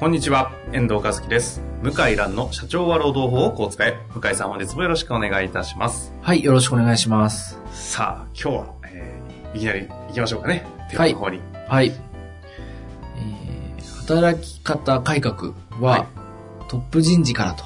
こんにちは、遠藤和樹です。向井蘭の社長は労働法をこう使え。向井さん本日もよろしくお願いいたします。はい、よろしくお願いします。さあ、今日は、えーいきなり行きましょうかね。手はいの方に。はい。えー、働き方改革は、はいトップ人事からと。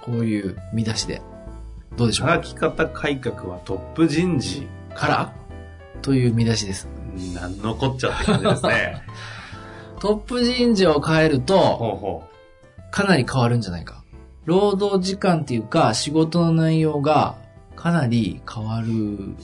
こういう見出しで。どうでしょう？か働き方改革はトップ人事から？という見出しです。なんのこっちゃって感じですね。トップ人事を変えると、かなり変わるんじゃないか。労働時間っていうか、仕事の内容がかなり変わる。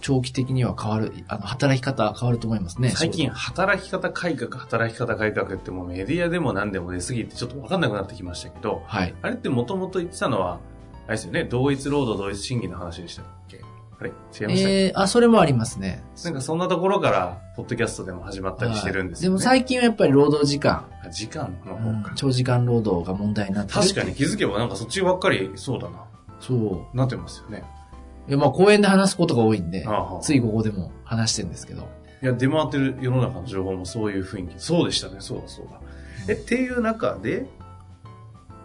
長期的には変わる。あの、働き方変わると思いますね。う。最近、働き方改革、働き方改革ってもうメディアでも何でも出すぎてちょっとわかんなくなってきましたけど、はい。あれってもともと言ってたのは、あれですよね、同一労働同一賃金の話でしたっけ？あれ？違いましたっけ、えー、あ、それもありますね。なんかそんなところから、ポッドキャストでも始まったりしてるんですよ、ね。はいでも最近はやっぱり労働時間、あ時間のうん方か。長時間労働が問題になってる確かに気づけばなんかそっちばっかりそうだな。そう。なってますよね。いや、まあ公園で話すことが多いんでは、あはあついここでも話してるんですけど。いや、出回ってる世の中の情報もそういう雰囲気。そうでしたね、そうだそうだ。え、っていう中で、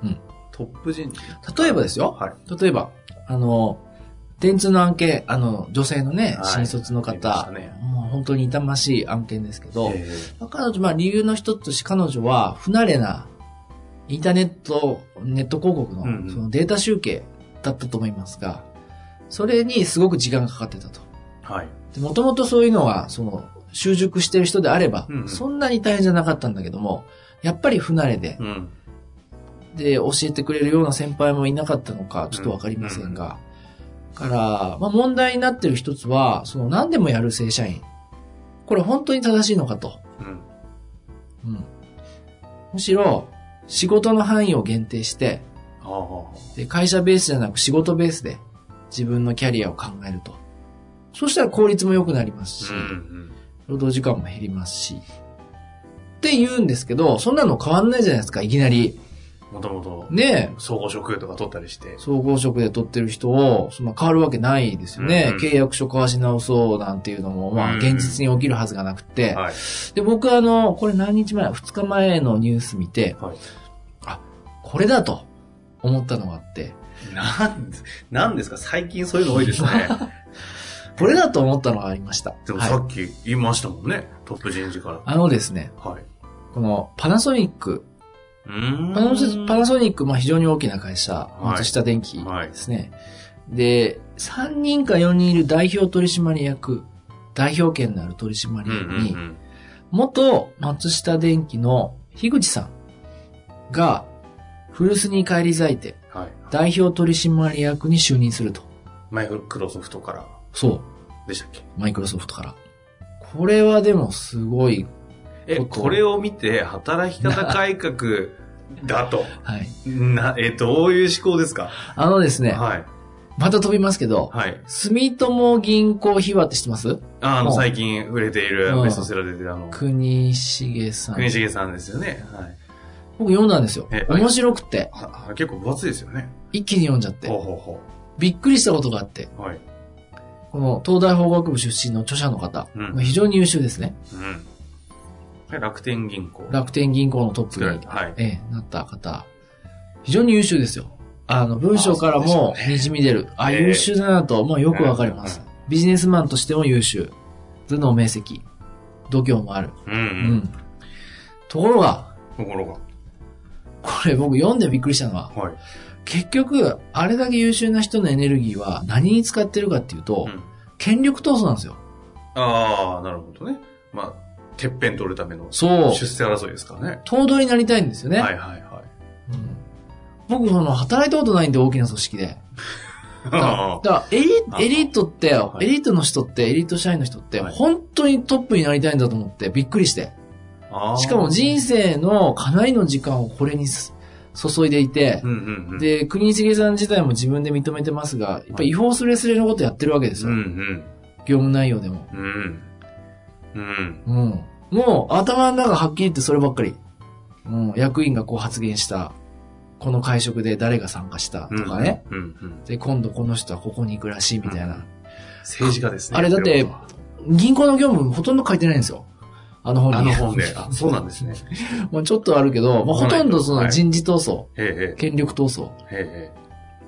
うん。トップ人事例えばですよ。はい。例えば、あの、電通の案件、あの、女性のね、はい新卒の方、ねもう本当に痛ましい案件ですけど、彼女、まあ理由の一つとして彼女は不慣れなインターネット、ネット広告のうんうんそのデータ集計だったと思いますが、それにすごく時間がかかってたと。ーはい。もともとそういうのは、その、習熟してる人であれば、うんうんそんなに大変じゃなかったんだけども、やっぱり不慣れで、うん。で、教えてくれるような先輩もいなかったのか、ちょっとわかりませんが、から、まあ問題になってる一つは、その何でもやる正社員。これ本当に正しいのかと。うん。うん。むしろ、仕事の範囲を限定して、で、会社ベースじゃなく仕事ベースで自分のキャリアを考えると。そしたら効率も良くなりますし、あ。うんうん。労働時間も減りますし。って言うんですけど、そんなの変わんないじゃないですか、いきなり。もともと、ねえ、総合職とか取ったりして。総合職で取ってる人を、そんな変わるわけないですよね。うん契約書交わし直そうなんていうのも、まあ、うん現実に起きるはずがなくて。はい。で、僕はあの、これ何日前 ?2 日前のニュース見て、はい。これだと思ったのがあって、なん、なんですか？最近そういうの多いですね。これだと思ったのがありました。はいでもさっき言いましたもんね。トップ人事から。あのですね、はい。このパナソニック、パナソパナソニック、まあ非常に大きな会社、い松下電機ですね。で、3人か4人いる代表取締役、代表権のある取締うん役に、うんうん。元松下電機の樋口さんが、古巣に返り咲いて、はい。代表取締役に就任すると。マイクロソフトからそう。でしたっけ？マイクロソフトから。これはでもすごい、え、これを見て、働き方改革 だと。はい。な、え、どういう思考ですか？あのですね、はい。また飛びますけど、はい。住友銀行秘話って知ってます？ああの、うん最近売れているうんベストセラーで出てるあの、国重さん。国重さんですよね。はい。僕読んだんですよえ。面白くて、結構分厚いですよね。一気に読んじゃってほう、ほうほびっくりしたことがあって、う。はい。この東大法学部出身の著者の方、うんまあ非常に優秀ですね。うん。はい楽天銀行。楽天銀行のトップに。はい。ええ、なった方、非常に優秀ですよ。あの、文章からも滲み出る。あ、ええ優秀だなと、まあよくわかりますうん。ビジネスマンとしても優秀。頭脳明晰。度胸もある。うんう。うんん。ところが、ところが。これ僕読んでびっくりしたのは、はい。結局、あれだけ優秀な人のエネルギーは何に使ってるかっていうと、うん権力闘争なんですよ。ああ、なるほどね。まあ、てっぺん取るためのそう。出世争いですからね。頭取になりたいんですよね。はいはいはい。うん僕、その、働いたことないんで、大きな組織で。だからエリあエリートって、はいエリートの人って、エリート社員の人って、はい本当にトップになりたいんだと思って、びっくりして。しかも人生のかなりの時間をこれにす注いでいてう、んうんうん。で、国重さん自体も自分で認めてますが、やっぱり違法スレスレのことやってるわけですうよ。ん業務内容でも。うん。うん。うん。うん。もう頭の中はっきり言ってそればっかり。うん。役員がこう発言した。この会食で誰が参加したとかね。うんうん。で、今度この人はここに行くらしいみたいな。政治家ですね。あれだって銀行の業務ほとんど書いてないんですよ。あの本に。あの本で。あそうなんですね。まあちょっとあるけど、まあほとんどその人事闘争、ええ権力闘争。ええええ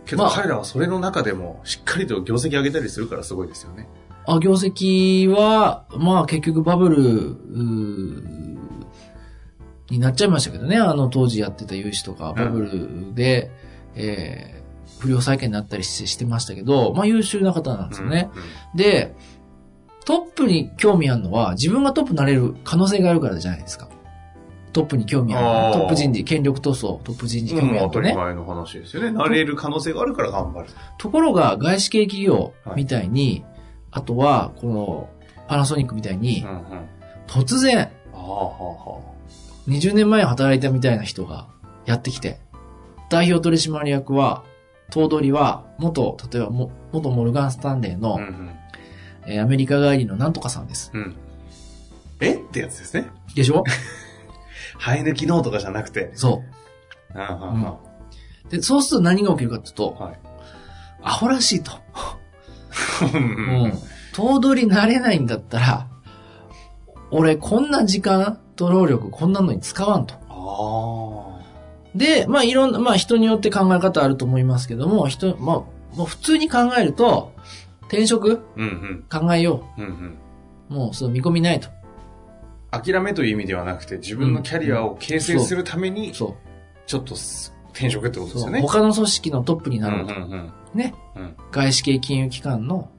けどまあ彼らはそれの中でもしっかりと業績上げたりするからすごいですよね。あ、業績は、まあ結局バブル、になっちゃいましたけどね。あの当時やってた融資とか、バブルで、えー不良債権になったりしてましたけど、まあ優秀な方なんですよね。うんうんで、トップに興味あるのは、自分がトップになれる可能性があるからじゃないですか。トップに興味あるトップ人事、権力闘争、トップ人事興味あうん当た。り前の話ですよね。なれる可能性があるから頑張る。ところが、外資系企業みたいに、あとは、この、パナソニックみたいに。突然、ああ、は20年前働いたみたいな人がやってきて、代表取締役は、頭取は、元、例えばも、元モルガン・スタンレーあのえーアメリカ帰りのなんとかさんです。うん。うん。え？ってやつですね。でしょ？生え抜きノーとかじゃなくて。そう。で、そうすると何が起きるかっていうとあ、はい。アホらしいと。うん。頭取になれないん。だったら、俺こん。な時間と労力こん。なのに使わん。と。で、まあいろん。な、まあ人によって考え方あると思いますけども、人、まあ、もう普通に考えると、転職。うん。うん。考えようん。うん。もうそう見込みないと。諦めという意味ではなくて、自分のキャリアを形成するために、そうちょっと転職ってことう。ですよね。他の組織のトップになろうと。うんうんうん。ね。うん。外資系金融機関の、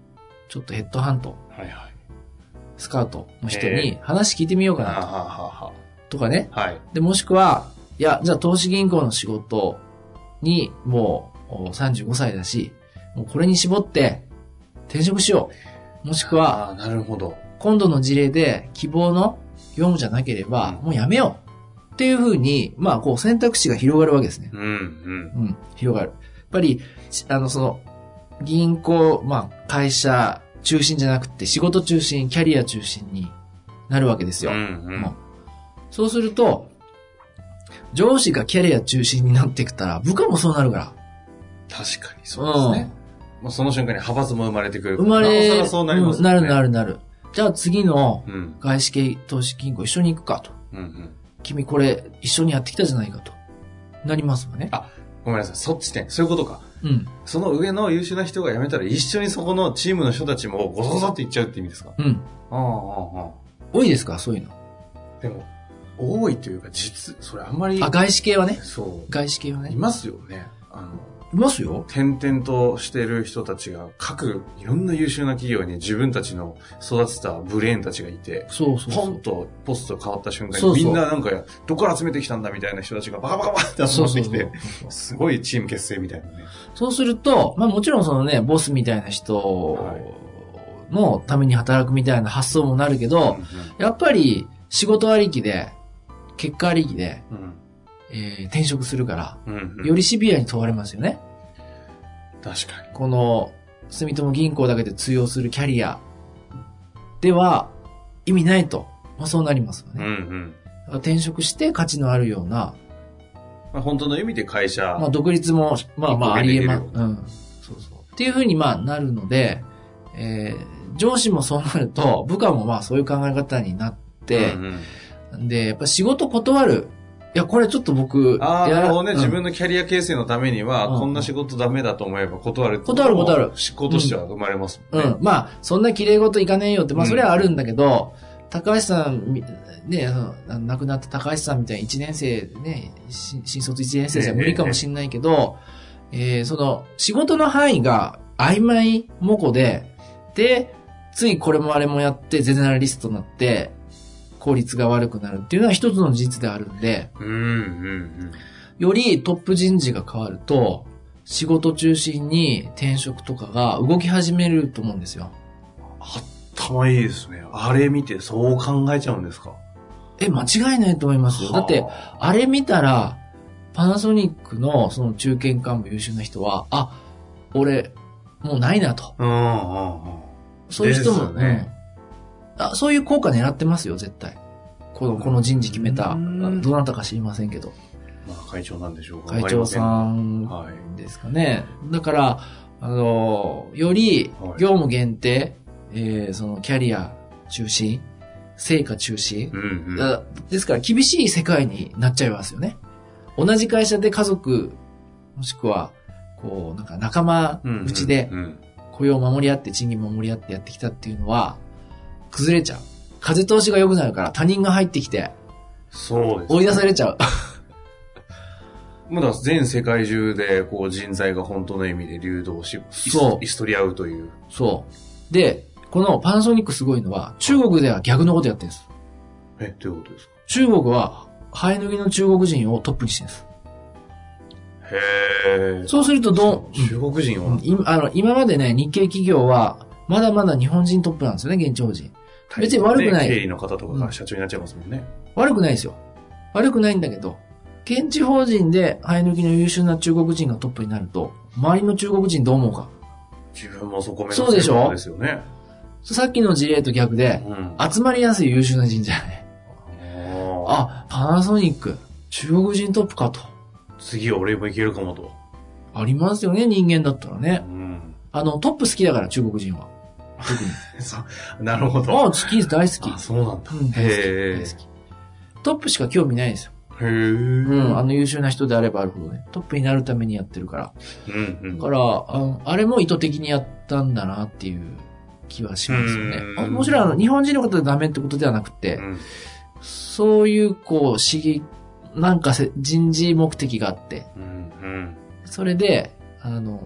ちょっとヘッドハント、はいはい。スカウトの人えに話聞いてみようかはあ、なはあはと。とかね。あ、はい。で、もしくは、いや、じゃあ投資銀行の仕事に、もうお35歳だし、もうこれに絞って転職しよう。もしくは、なるほど。今度の事例で希望の業務じゃなければ、うんもうやめよう。っていうふうに、まあ、こう選択肢が広がるわけですね。うんうん。うん、広がる。やっぱり、しあの、その、銀行、まあ、会社中心じゃなくて、仕事中心、キャリア中心になるわけですよ。うんうんそうすると、上司がキャリア中心になってきたら、部下もそうなるから。確かにそうですね。もうその瞬間に派閥も生まれてくる。生まれ、なそうなりますうんなるなる。るなる。じゃあ次のうん。外資系投資銀行一緒に行くかと。うんうん。君これ一緒にやってきたじゃないかと。なりますわね。あごめんなさい。そっちね。そういうことか。うん。その上の優秀な人が辞めたら一緒にそこのチームの人たちもゴソゴソっていっちゃうって意味ですか？うん。ああ、ああ、あ多いですか？そういうの。あ。でも、多いというか実、それあんまり。あ、外資系はね。そう。外資系はね。いますよね。あの、いますよ。転々としてる人たちが各いろんな優秀な企業に自分たちの育てたブレーンたちがいて、そうそうポン。とポスト変わった瞬間にみんななんかどこから集めてきたんだみたいな人たちがバカバカバカって集まってきて、すごいチーム結成みたいなね。そうすると、まあもちろんそのね、ボスみたいな人のために働くみたいな発想もなるけど、やっぱり仕事ありきで、結果ありきで、うんうんえー転職するから、うんうんよりシビアに問われますよね。確かに。この、住友銀行だけで通用するキャリアでは意味ないと。まあそうなりますようんうね。ん。転職して価値のあるような、まあ、本当の意味で会社、まあ独立も、まあまあありえま、一歩出てうん。そうそう。っていうふうにまあなるので、えー、上司もそうなると、部下もまあそういう考え方になってうん、うんで、やっぱ仕事断る。いや、これちょっと僕、ああ、やなるほどね、うん。自分のキャリア形成のためには、うん。こんな仕事ダメだと思えば断る断る断る。執行としては生まれますもね。うん。ん。まあ、そんな綺麗事いかねえよって、まあ、うんそれはあるんだけど、高橋さんみ、ね、亡くなった高橋さんみたいな1年生でね、新新卒1年生じゃ無理かもしれないけど、えーその、仕事の範囲が曖昧模倣で、で、ついこれもあれもやって、ゼネラリストになって、効率が悪くなるっていうのは一つの事実であるんで、うん、うん、よりトップ人事が変わると、仕事中心に転職とかが動き始めると思うんですよ。頭いいですね。あれ見てそう考えちゃうんですか？え、間違いないと思いますよ。だって、はあれ見たら、パナソニックのその中堅幹部優秀な人は、あ、俺、もうないなと。あ、うんうんうん。そういう人も、ねうんあ。そういう効果狙ってますよ、絶対。この、この人事決めた、うんどなたか知りませんけど。まあ会長なんでしょうか。会長さん。ですかね。だから、あの、よりはい業務限定、えーそのキャリア中心、成果中心、うんうん。だですから厳しい世界になっちゃいますよね。同じ会社で家族、もしくは、こう、なんか仲間うんうん内でうん雇用を守り合って賃金守り合ってやってきたっていうのは、崩れちゃう。風通しが良くなるから他人が入ってきてそうです。追い出されちゃう。まだ全世界中でこう人材が本当の意味で流動し、そうイストリ合うという。そう。で、このパナソニックすごいのは、中国では逆のことやってるんです。え、どういうことですか？中国は、生え抜きの中国人をトップにしてるんです。へえ。そうするとどう、中国人は？うん今あの今までね、日系企業は、まだまだ日本人トップなんですよね、現地法人。別に悪くないね経理の方とかが社長になっちゃいますもんね。悪くないですよ。悪くないんだけど、現地法人で生え抜きの優秀な中国人がトップになると、周りの中国人どう思うか？自分もそこ目指そうでしょ？せるですよね。さっきの事例と逆で、うん。集まりやすい優秀な人材。ああ、パナソニック、中国人トップかと。次俺もいけるかもと。ありますよね、人間だったらうね。ん。あの、トップ好きだから、中国人は。特に。なるほど。あ、好きです、大好き。あ、そうなんだ。うん、大好きへえ。大好き。トップしか興味ないんですよ。へえ。うん、あの優秀な人であればあるほどね。トップになるためにやってるから。うんうんだから、あのあれも意図的にやったんだなっていう気はしますよねう。んあもちろん、あの、日本人の方でダメってことではなくて、うんそういう、こう、刺激、なんかせ人事目的があって、うんうんそれで、あの、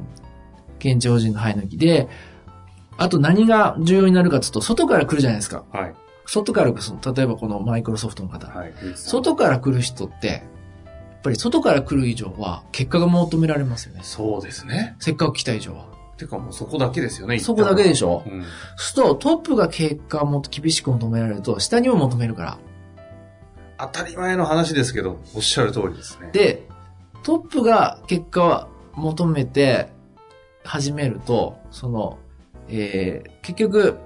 現地法人の生え抜きで、あと何が重要になるかというと、外から来るじゃないですか。はい。外から来る、その例えばこのマイクロソフトの方。はい。外から来る人って、やっぱり外から来る以上は、結果が求められますよね。そうですね。せっかく来た以上は。てかもうそこだけですよね。そこだけでしょうん。そうすると、トップが結果をもっと厳しく求められると、下にも求めるから。当たり前の話ですけど、おっしゃる通りですね。で、トップが結果を求めて始めると、その、えー、結局、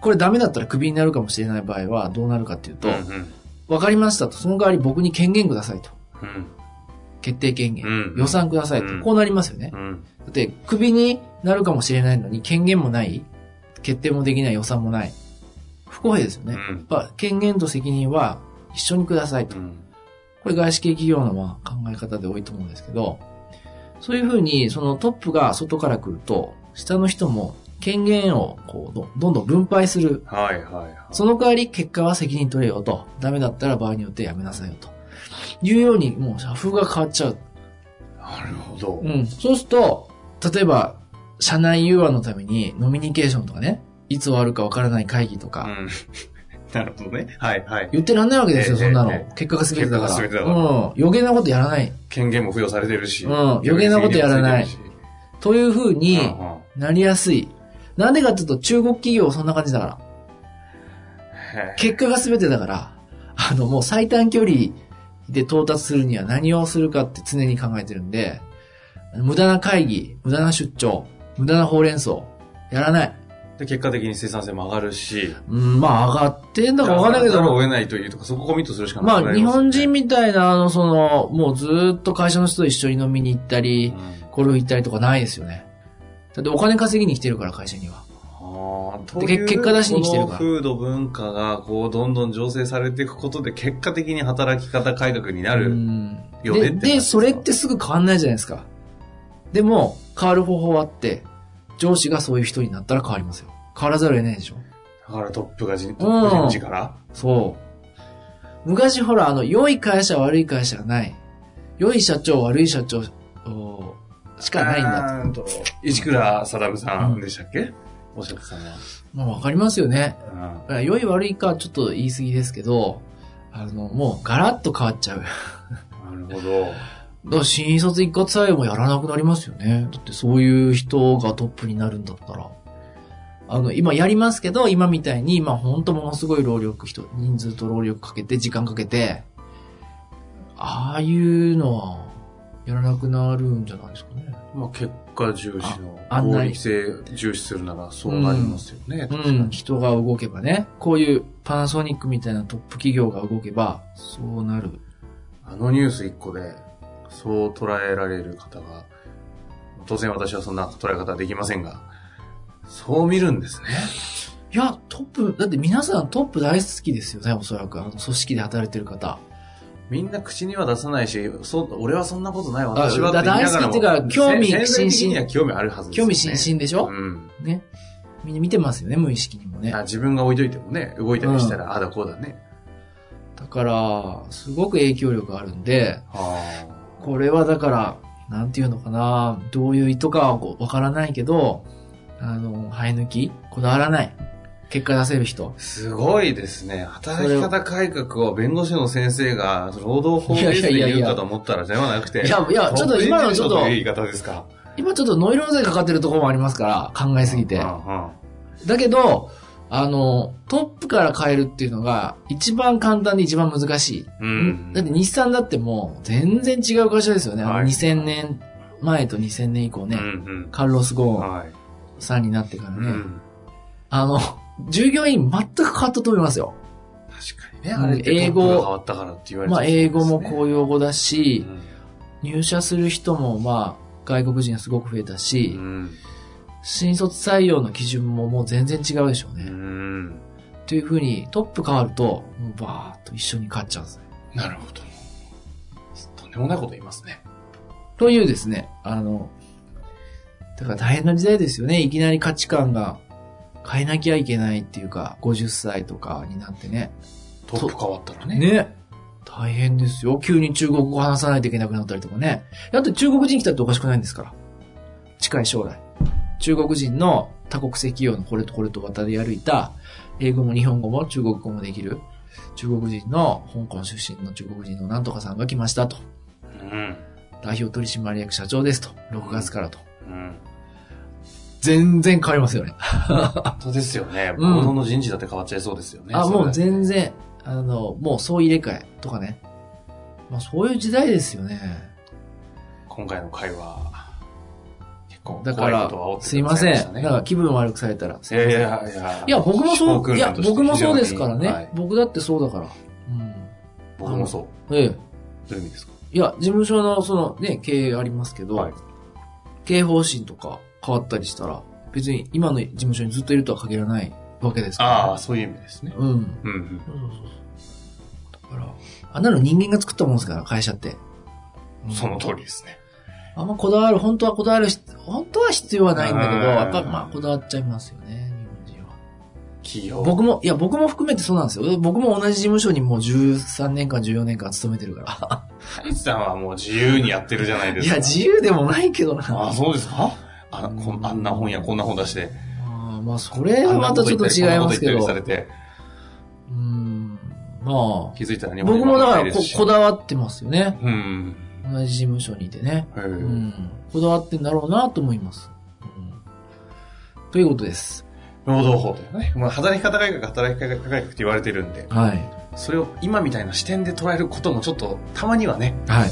これダメだったらクビになるかもしれない場合はどうなるかっていうと、うんうんわかりましたと、その代わり僕に権限くださいと。うん決定権限。うん予算くださいと。うんこうなりますよね。うんだって、クビになるかもしれないのに、権限もない、決定もできない予算もない。不公平ですよね。やっうんぱ、権限と責任は一緒にくださいと。うんこれ外資系企業のまあ考え方で多いと思うんですけど、そういうふうに、そのトップが外から来ると、下の人も権限をこうどどんどん分配する。はいはいはい。その代わり結果は責任取れよと。ダメだったら場合によってやめなさいよと。いうように、もう社風が変わっちゃう。なるほど。うん。そうすると、例えば、社内融和のためにノミニケーションとかね、いつ終わるかわからない会議とか、うん。なるほどね。はいはい。言ってらんないわけですよ、ええそんなの。ええ結果が全てだから。からうん。余計なことやらない。権限も付与されてるし。うん余計なことやらないというふうにうんうんなりやすい。なんでかっていうと、中国企業はそんな感じだから。結果が全てだから、あの、もう最短距離で到達するには何をするかって常に考えてるんで、無駄な会議、無駄な出張、無駄なほうれん草、やらない。で、結果的に生産性も上がるし。うん、まあ上がってんだかわかんないけど、上がらないというとか、そこコミットするしかなまあ日本人みたいな、あの、その、もうずーっと会社の人と一緒に飲みに行ったり、うんゴルフ行ったりとかないですよね。だってお金稼ぎに来てるから、会社には。ああ、とでいう結果出しに来てるから風土文化が、こう、どんどん醸成されていくことで、結果的に働き方改革になうる。んよねで、で、それってすぐ変わんないじゃないですか。でも、変わる方法あって、上司がそういう人になったら変わりますよ。変わらざるを得ないでしょ。だからトップが人、トップ人事から？そう。昔ほら、あの、良い会社悪い会社がない。良い社長悪い社長おしかないんだだと。市倉定さんでしたっけ、おっしゃってたのは。と。まあわかりますよね。うん良い悪いかはちょっと言い過ぎですけど、あの、もうガラッと変わっちゃう。なるほど。だから新卒一括採用もやらなくなりますよね。だってそういう人がトップになるんだったら。あの、今やりますけど、今みたいに、今本当ものすごい労力、人、人数と労力かけて、時間かけて、ああいうのは、やらなくなるんじゃないですかね。まあ結果重視の合理性重視するならそうなりますよね。うん、人が動けばね、こういうパナソニックみたいなトップ企業が動けば、そうなる。あのニュース一個で、そう捉えられる方が、当然私はそんな捉え方はできませんが、そう見るんですね。いや、トップ、だって皆さんトップ大好きですよね、おそらく。あの、組織で働いてる方。みんな口には出さないし、そう、俺はそんなことない、私はだって言いながらも大好きっていうか興味津々興味あるはずですよね。興味津々でしょ、うん。ね。みんな見てますよね、無意識にもねあ。自分が置いといてもね、動いたりしたら、ああだこうだね。だから、すごく影響力あるんで、あこれはだから、なんていうのかな、どういう意図かはわからないけど、あの、生え抜きこだわらない。結果出せる人。すごいですね。働き方改革を弁護士の先生が労働法ベースで言うかと思ったらではなくて。いやいやちょっと今のちょっと言い方ですか？今ちょっとノイローゼかかってるところもありますから、考えすぎて。だけど、あの、トップから変えるっていうのが、一番簡単で一番難しい。うん。だって日産だってもう、全然違う会社ですよね。あのはい2000年前と2000年以降ね、うんうんカルロス・ゴーンはい。さんになってからね、うん。あの、従業員全く変わったと思いますよ。確かにね。うんあれ英語トップが変わったからって言われまあ、英語もう公用語だし、ん入社する人もまあ、外国人がすごく増えたし、うん。新卒採用の基準ももう全然違うでしょううね。ん。っていうふうに、トップ変わると、もうバーっと一緒に変わっちゃうんですね。なるほど。とんでもないこと言いますね。というですね、あの、だから大変な時代ですよね。いきなり価値観が変えなきゃいけないっていうか、50歳とかになってね。トップ変わったらね。ね。大変ですよ。急に中国語話さないといけなくなったりとかね。だって中国人来たっておかしくないんですから。近い将来。中国人の多国籍企業のこれとこれと渡り歩いた、英語も日本語も中国語もできる、中国人の香港出身の中国人のなんとかさんが来ましたと。うん。代表取締役社長ですと。6月からと。うん。全然変わりますよね。本当ですよね。うんの人事だって変わっちゃいそうですよね。あ、もう然。全然、あの、もう総入れ替えとかね。まあそういう時代ですよね。今回の会話、結構だから怖いことを煽っ、てすいません。くださましたねだから気分悪くされたら。いやいやいや。いや、僕もそう、いや、僕もそうですからね。はい僕だってそうだから。うん。僕もそう。ええ。どういう意味ですか？いや、事務所のそのね、経営ありますけど、はい経営方針とか変わったりしたら、別に今の事務所にずっといるとは限らないわけですから。ああ、そういう意味ですね。うん。うんうん。そうそうそう。だから、あんなの人間が作ったもんですから、会社って。その通りですね。あんまこだわる、本当はこだわるし、本当は必要はないんだけど、うんやっぱまあこだわっちゃいますよね、日本人は。企業。僕も、いや僕も含めてそうなんですよ。僕も同じ事務所にもう13年間、14年間勤めてるかハイツさんはもう自由にやってるじゃないら。ですか。いや、自由でもないけどな。ああ、そうですか？あこんあんな本やこんな本出して。まあ、まあ、それはまたちょっと違いますけど。されて、うん。まあ、気づいたら日本僕もだからここだわってますよね。うん。同じ事務所にいてね。うん。こだわってんだろうなと思います。うん。ということです。労働法というね。まあ、働き方改革、働き方改革って言われてるんで、はい。それを今みたいな視点で捉えることもちょっと、たまにはね、はい。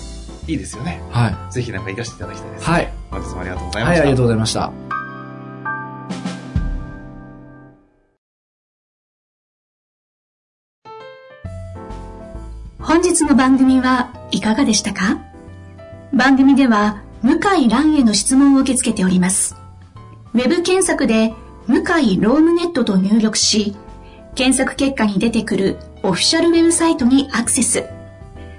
いいですよね。はい。ぜひなんか活かしていただきたいです。はい。本日もありがとうございまはい、した。ありがとうございました。本日の番組はいかがでしたか？番組では向井蘭への質問を受け付けております。ウェブ検索で向井ロームネットと入力し、検索結果に出てくるオフィシャルウェブサイトにアクセス。